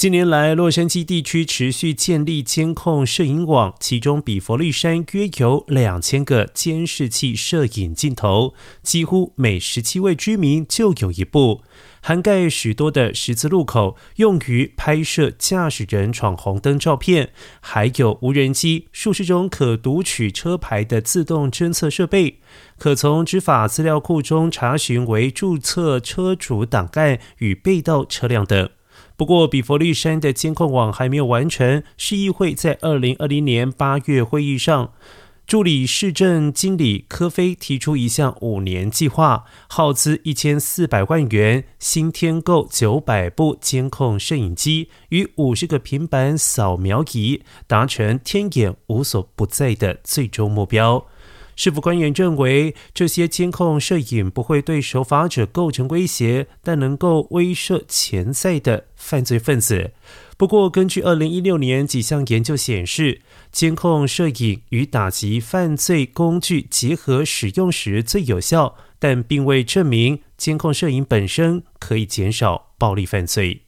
近年来，洛杉矶地区持续建立监控摄影网，其中比佛利山约有两千个监视器摄影镜头，几乎每十七位居民就有一部，涵盖许多的十字路口，用于拍摄驾驶人闯红灯照片，还有无人机、数十种可读取车牌的自动侦测设备，可从执法资料库中查询为注册车主档案与被盗车辆等。不过，比佛利山的监控网还没有完成。市议会在二零二零年八月会议上，助理市政经理科菲提出一项五年计划，耗资一千四百万元，新添购九百部监控摄影机与五十个平板扫描仪，达成天眼无所不在的最终目标。市府官员认为，这些监控摄影不会对守法者构成威胁，但能够威慑潜在的犯罪分子。不过，根据二零一六年几项研究显示，监控摄影与打击犯罪工具结合使用时最有效，但并未证明监控摄影本身可以减少暴力犯罪。